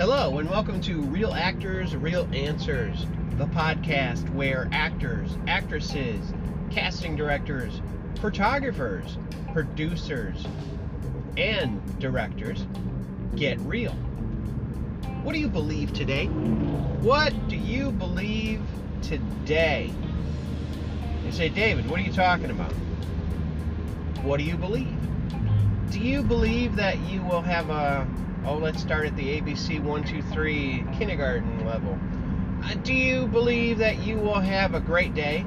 Hello, and welcome to Real Actors, Real Answers, the podcast where actors, actresses, casting directors, photographers, producers, and directors get real. What do you believe today? What do you believe today? You say, David, what are you talking about? What do you believe? Do you believe that you will have a, oh, let's start at the ABC 123 kindergarten level? Uh, do you believe that you will have a great day?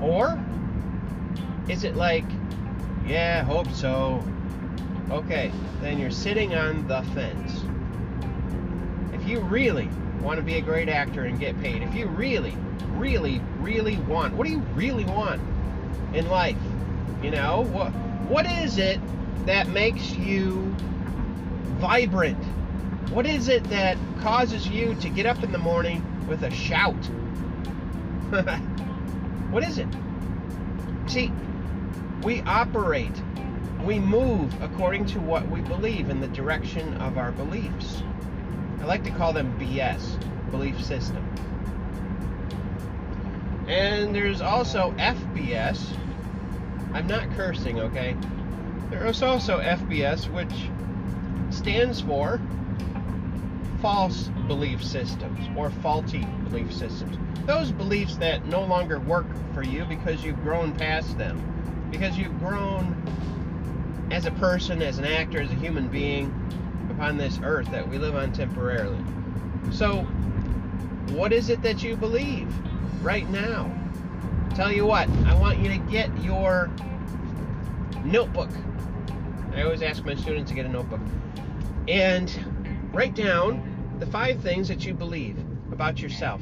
Or is it like, yeah, hope so? Okay, then you're sitting on the fence. If you really want to be a great actor and get paid, if you really, really, really want, what do you really want in life? You know, what what is it that makes you vibrant? What is it that causes you to get up in the morning with a shout? what is it? See, we operate, we move according to what we believe in the direction of our beliefs. I like to call them BS, belief system. And there's also FBS. I'm not cursing, okay? There is also FBS, which stands for false belief systems or faulty belief systems. Those beliefs that no longer work for you because you've grown past them, because you've grown as a person, as an actor, as a human being upon this earth that we live on temporarily. So, what is it that you believe right now? Tell you what, I want you to get your notebook. I always ask my students to get a notebook and write down the five things that you believe about yourself.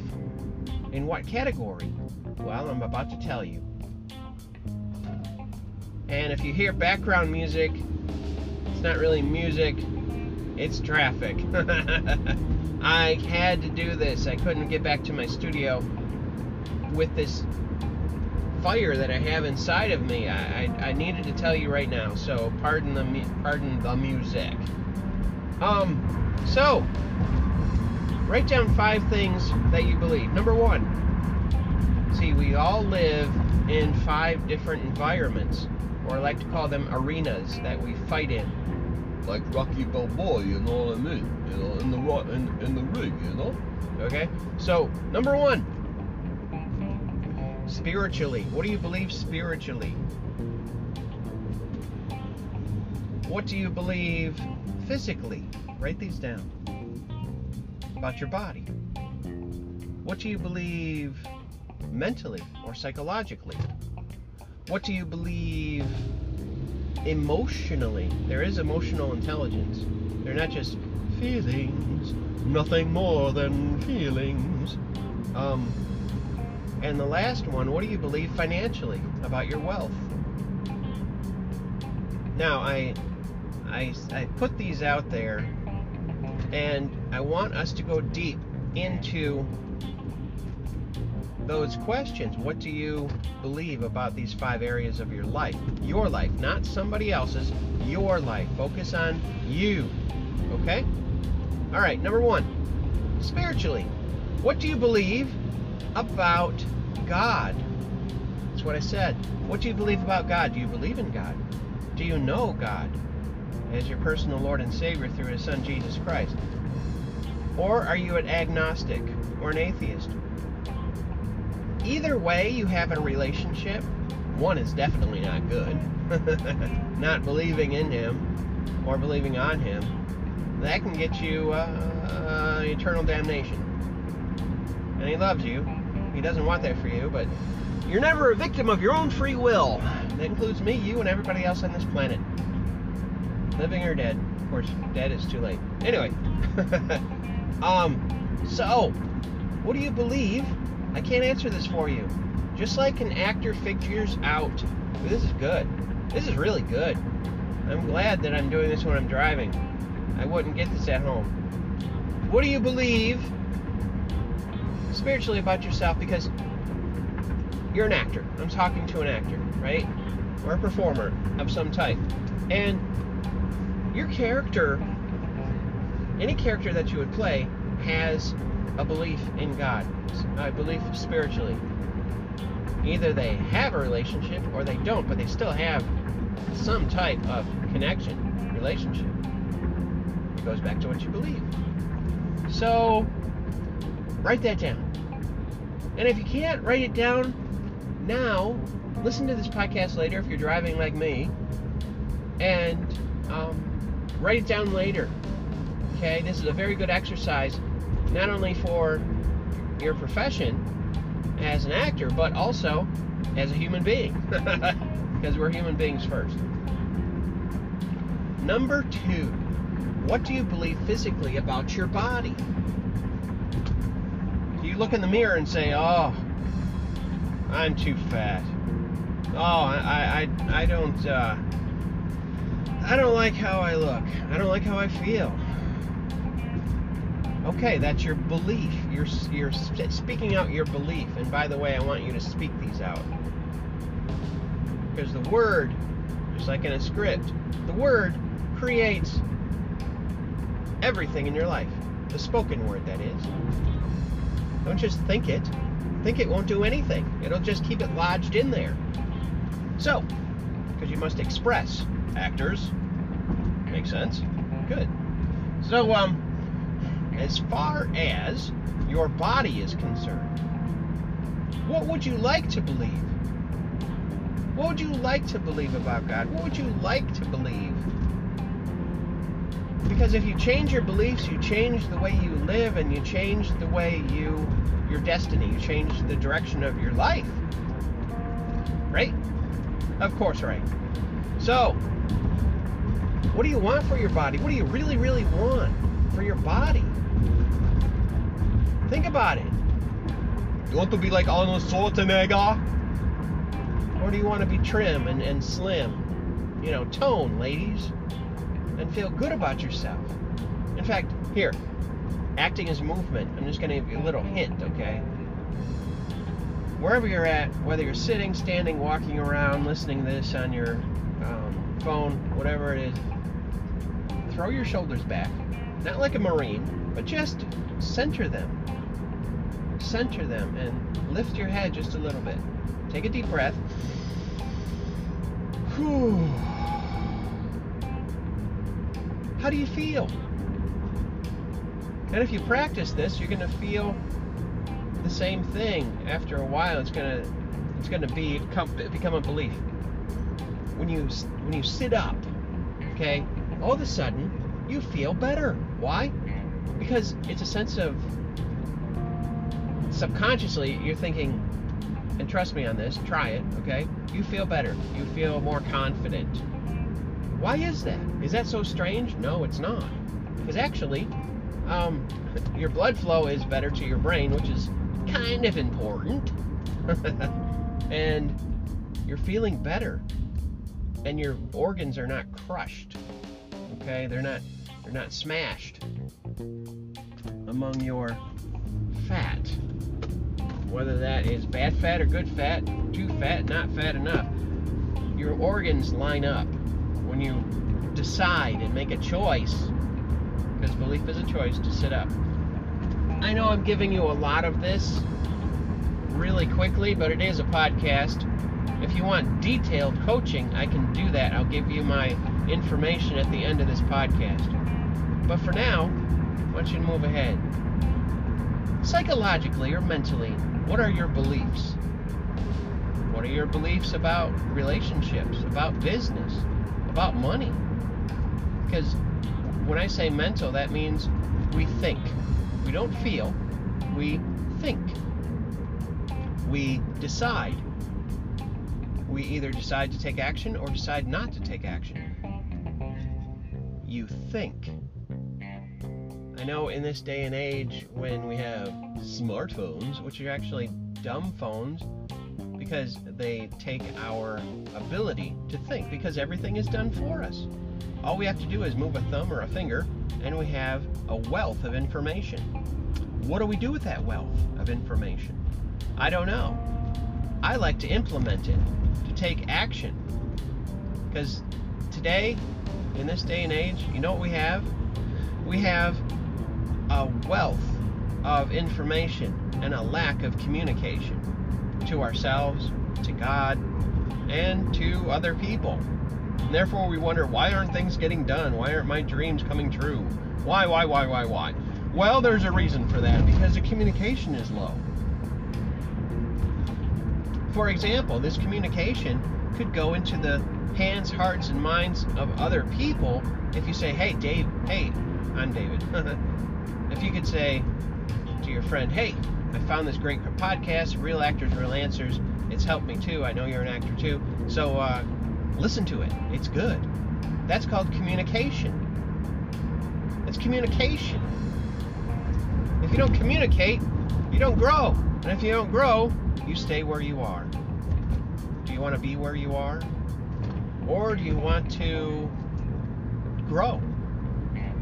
In what category? Well, I'm about to tell you. And if you hear background music, it's not really music, it's traffic. I had to do this. I couldn't get back to my studio with this fire that I have inside of me. I, I, I needed to tell you right now. So pardon the pardon the music. Um, so write down five things that you believe. Number one. See, we all live in five different environments, or I like to call them arenas that we fight in. Like Rocky Balboa, you know what I mean? You know, in the in, in the ring, you know. Okay. So number one, spiritually. What do you believe spiritually? What do you believe physically? Write these down. About your body. What do you believe mentally or psychologically? What do you believe emotionally? There is emotional intelligence. They're not just feelings, nothing more than feelings. Um, and the last one, what do you believe financially about your wealth? Now, I, I, I put these out there, and I want us to go deep into those questions. What do you believe about these five areas of your life? Your life, not somebody else's, your life. Focus on you. Okay? All right, number one, spiritually. What do you believe about God? That's what I said. What do you believe about God? Do you believe in God? Do you know God as your personal Lord and Savior through His Son Jesus Christ? Or are you an agnostic or an atheist? Either way, you have a relationship. One is definitely not good. not believing in Him or believing on Him. That can get you uh, eternal damnation. And He loves you. He doesn't want that for you, but you're never a victim of your own free will. That includes me, you, and everybody else on this planet. Living or dead. Of course, dead is too late. Anyway. um, so, what do you believe? I can't answer this for you. Just like an actor figures out, this is good. This is really good. I'm glad that I'm doing this when I'm driving. I wouldn't get this at home. What do you believe spiritually about yourself? Because you're an actor. I'm talking to an actor, right? Or a performer of some type. And your character, any character that you would play, has a belief in God, a belief spiritually. Either they have a relationship or they don't, but they still have some type of connection, relationship. It goes back to what you believe. So, write that down. And if you can't write it down now, listen to this podcast later if you're driving like me, and um, write it down later. Okay, this is a very good exercise, not only for your profession as an actor, but also as a human being, because we're human beings first. Number two, what do you believe physically about your body? Look in the mirror and say, "Oh, I'm too fat. Oh, I, I, I don't, uh, I don't like how I look. I don't like how I feel." Okay, that's your belief. You're you're speaking out your belief. And by the way, I want you to speak these out because the word, just like in a script, the word creates everything in your life. The spoken word, that is. Don't just think it. Think it won't do anything. It'll just keep it lodged in there. So, because you must express. Actors. Makes sense? Good. So, um, as far as your body is concerned, what would you like to believe? What would you like to believe about God? What would you like to believe? Because if you change your beliefs, you change the way you live and you change the way you your destiny, you change the direction of your life. Right? Of course, right. So, what do you want for your body? What do you really, really want for your body? Think about it. You want to be like Arnold Schwarzenegger? Or do you want to be trim and, and slim? You know, tone, ladies. And feel good about yourself. In fact, here, acting is movement. I'm just going to give you a little hint, okay? Wherever you're at, whether you're sitting, standing, walking around, listening to this on your um, phone, whatever it is, throw your shoulders back. Not like a Marine, but just center them. Center them and lift your head just a little bit. Take a deep breath. Whew. How do you feel? And if you practice this, you're going to feel the same thing. After a while, it's going to it's going to be become a belief. When you when you sit up, okay, all of a sudden you feel better. Why? Because it's a sense of subconsciously you're thinking, and trust me on this, try it, okay? You feel better. You feel more confident. Why is that? Is that so strange? No, it's not. Because actually, um, your blood flow is better to your brain, which is kind of important. and you're feeling better. And your organs are not crushed. Okay? They're not they're not smashed among your fat. Whether that is bad fat or good fat, too fat, not fat enough. Your organs line up when you decide and make a choice because belief is a choice to sit up. I know I'm giving you a lot of this really quickly, but it is a podcast. If you want detailed coaching, I can do that. I'll give you my information at the end of this podcast. But for now, I want you to move ahead. Psychologically or mentally, what are your beliefs? What are your beliefs about relationships, about business, about money? Because when I say mental, that means we think. We don't feel, we think. We decide. We either decide to take action or decide not to take action. You think. I know in this day and age when we have smartphones, which are actually dumb phones, because they take our ability to think, because everything is done for us. All we have to do is move a thumb or a finger, and we have a wealth of information. What do we do with that wealth of information? I don't know. I like to implement it, to take action. Because today, in this day and age, you know what we have? We have a wealth of information and a lack of communication to ourselves, to God, and to other people. And therefore, we wonder why aren't things getting done? Why aren't my dreams coming true? Why, why, why, why, why? Well, there's a reason for that because the communication is low. For example, this communication could go into the hands, hearts, and minds of other people if you say, hey, Dave, hey, I'm David. if you could say to your friend, hey, I found this great podcast, Real Actors, Real Answers. It's helped me too. I know you're an actor too. So uh, listen to it. It's good. That's called communication. It's communication. If you don't communicate, you don't grow. And if you don't grow, you stay where you are. Do you want to be where you are? Or do you want to grow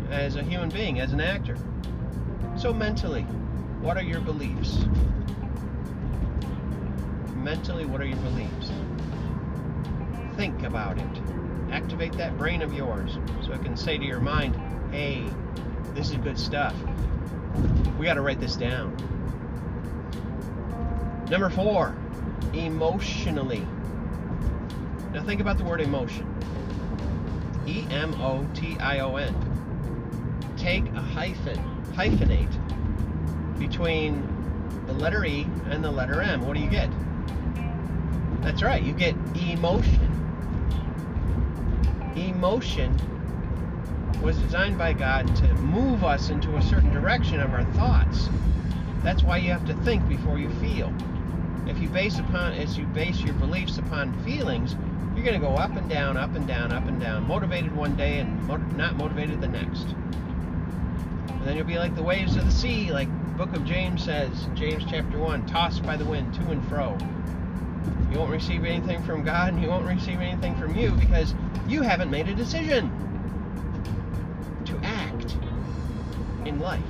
as a human being, as an actor? So, mentally, what are your beliefs? Mentally, what are your beliefs? Think about it. Activate that brain of yours so it can say to your mind, hey, this is good stuff. We got to write this down. Number four, emotionally. Now think about the word emotion. E M O T I O N. Take a hyphen, hyphenate between the letter E and the letter M. What do you get? That's right, you get emotion. Emotion was designed by God to move us into a certain direction of our thoughts. That's why you have to think before you feel. If you base upon as you base your beliefs upon feelings, you're going to go up and down, up and down, up and down, motivated one day and not motivated the next. And then you'll be like the waves of the sea, like book of James says, James chapter 1, tossed by the wind to and fro. You won't receive anything from God and you won't receive anything from you because you haven't made a decision to act in life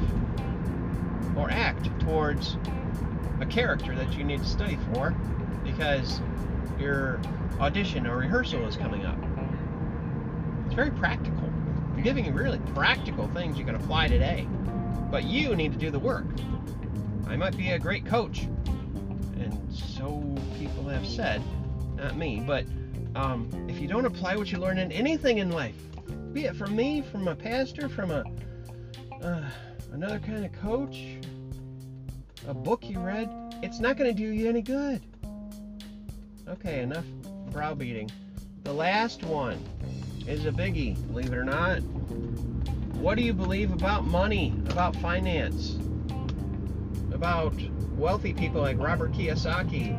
or act towards a character that you need to study for because your audition or rehearsal is coming up. It's very practical. I'm giving you really practical things you can apply today. But you need to do the work. I might be a great coach, and so people have said, not me, but um, if you don't apply what you learn in anything in life, be it from me, from a pastor, from a uh, another kind of coach, a book you read, it's not going to do you any good. Okay, enough browbeating. The last one is a biggie, believe it or not. What do you believe about money, about finance, about wealthy people like Robert Kiyosaki?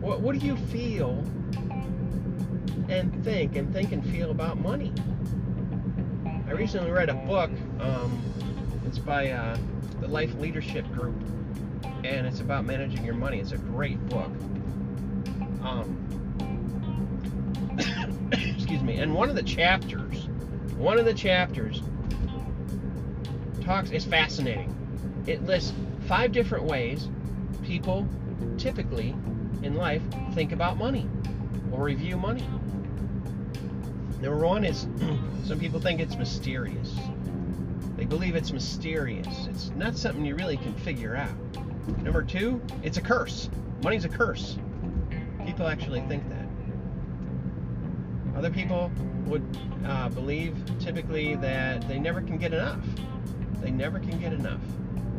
What, what do you feel and think and think and feel about money? I recently read a book. Um, it's by uh, the Life Leadership Group, and it's about managing your money. It's a great book. Um, excuse me. And one of the chapters, one of the chapters talks is fascinating. It lists five different ways people typically in life think about money or review money. Number one is some people think it's mysterious. They believe it's mysterious. It's not something you really can figure out. Number two, it's a curse. Money's a curse. People actually think. Other people would uh, believe typically that they never can get enough. They never can get enough.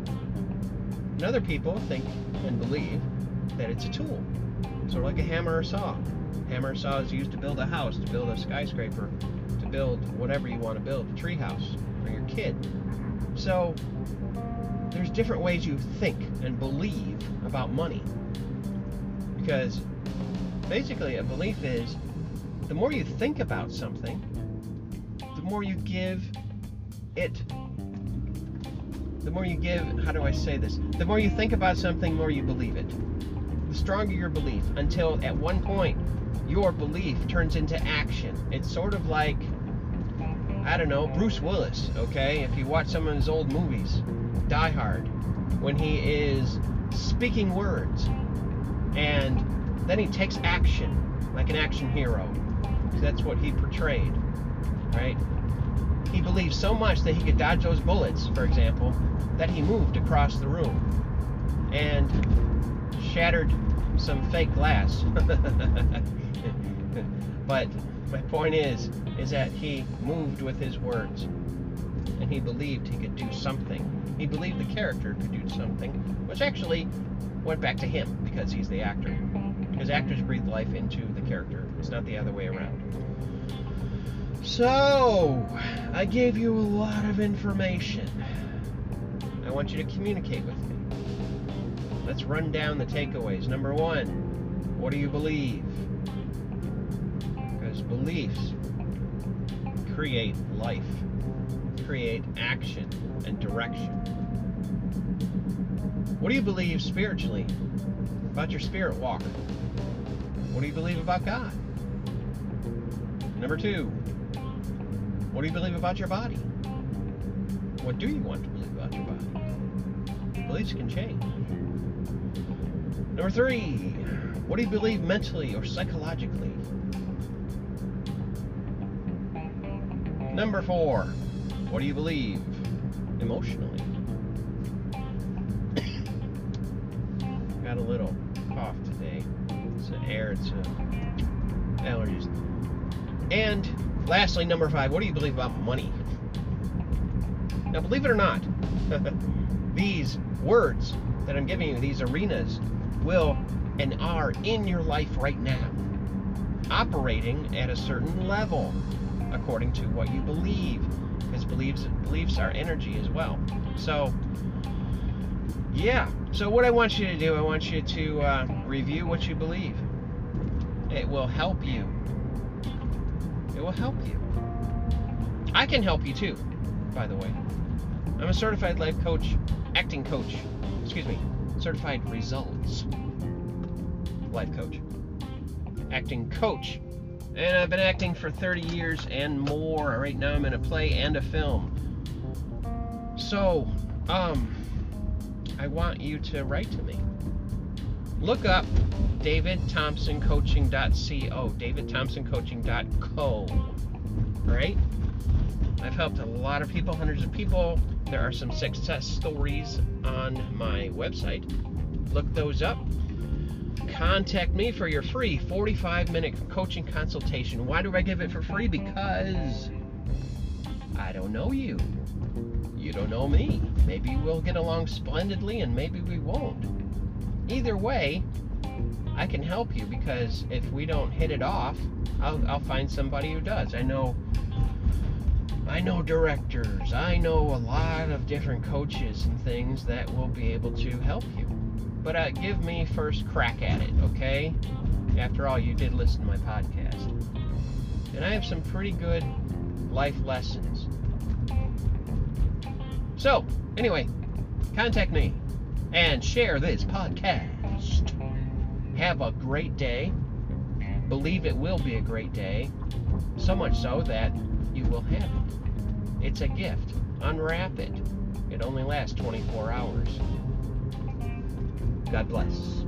And other people think and believe that it's a tool, sort of like a hammer or saw. Hammer or saw is used to build a house, to build a skyscraper, to build whatever you want to build, a tree house for your kid. So there's different ways you think and believe about money. Because basically a belief is the more you think about something, the more you give it the more you give how do I say this? The more you think about something, the more you believe it. The stronger your belief until at one point your belief turns into action. It's sort of like I don't know, Bruce Willis, okay? If you watch some of his old movies, Die Hard, when he is speaking words and then he takes action like an action hero. That's what he portrayed, right? He believed so much that he could dodge those bullets, for example, that he moved across the room and shattered some fake glass. but my point is, is that he moved with his words, and he believed he could do something. He believed the character could do something, which actually went back to him because he's the actor. Because actors breathe life into the character. It's not the other way around. So, I gave you a lot of information. I want you to communicate with me. Let's run down the takeaways. Number one, what do you believe? Because beliefs create life, create action and direction. What do you believe spiritually about your spirit walk? What do you believe about God? Number two, what do you believe about your body? What do you want to believe about your body? Beliefs can change. Number three, what do you believe mentally or psychologically? Number four, what do you believe emotionally? Got a little air, it's a allergies. And lastly, number five, what do you believe about money? Now, believe it or not, these words that I'm giving you, these arenas, will and are in your life right now, operating at a certain level according to what you believe, because beliefs beliefs are energy as well. So, yeah. So what I want you to do, I want you to uh, review what you believe. It will help you. It will help you. I can help you too, by the way. I'm a certified life coach, acting coach. Excuse me, certified results life coach, acting coach. And I've been acting for 30 years and more. Right now I'm in a play and a film. So, um, I want you to write to me. Look up davidthompsoncoaching.co, davidthompsoncoaching.co. Right? I've helped a lot of people, hundreds of people. There are some success stories on my website. Look those up. Contact me for your free 45 minute coaching consultation. Why do I give it for free? Because I don't know you. You don't know me. Maybe we'll get along splendidly and maybe we won't. Either way, I can help you because if we don't hit it off, I'll, I'll find somebody who does. I know I know directors. I know a lot of different coaches and things that will be able to help you. But uh, give me first crack at it, okay? After all, you did listen to my podcast. And I have some pretty good life lessons. So, anyway, contact me and share this podcast. Have a great day. Believe it will be a great day. So much so that you will have it. It's a gift. Unwrap it. It only lasts 24 hours. God bless.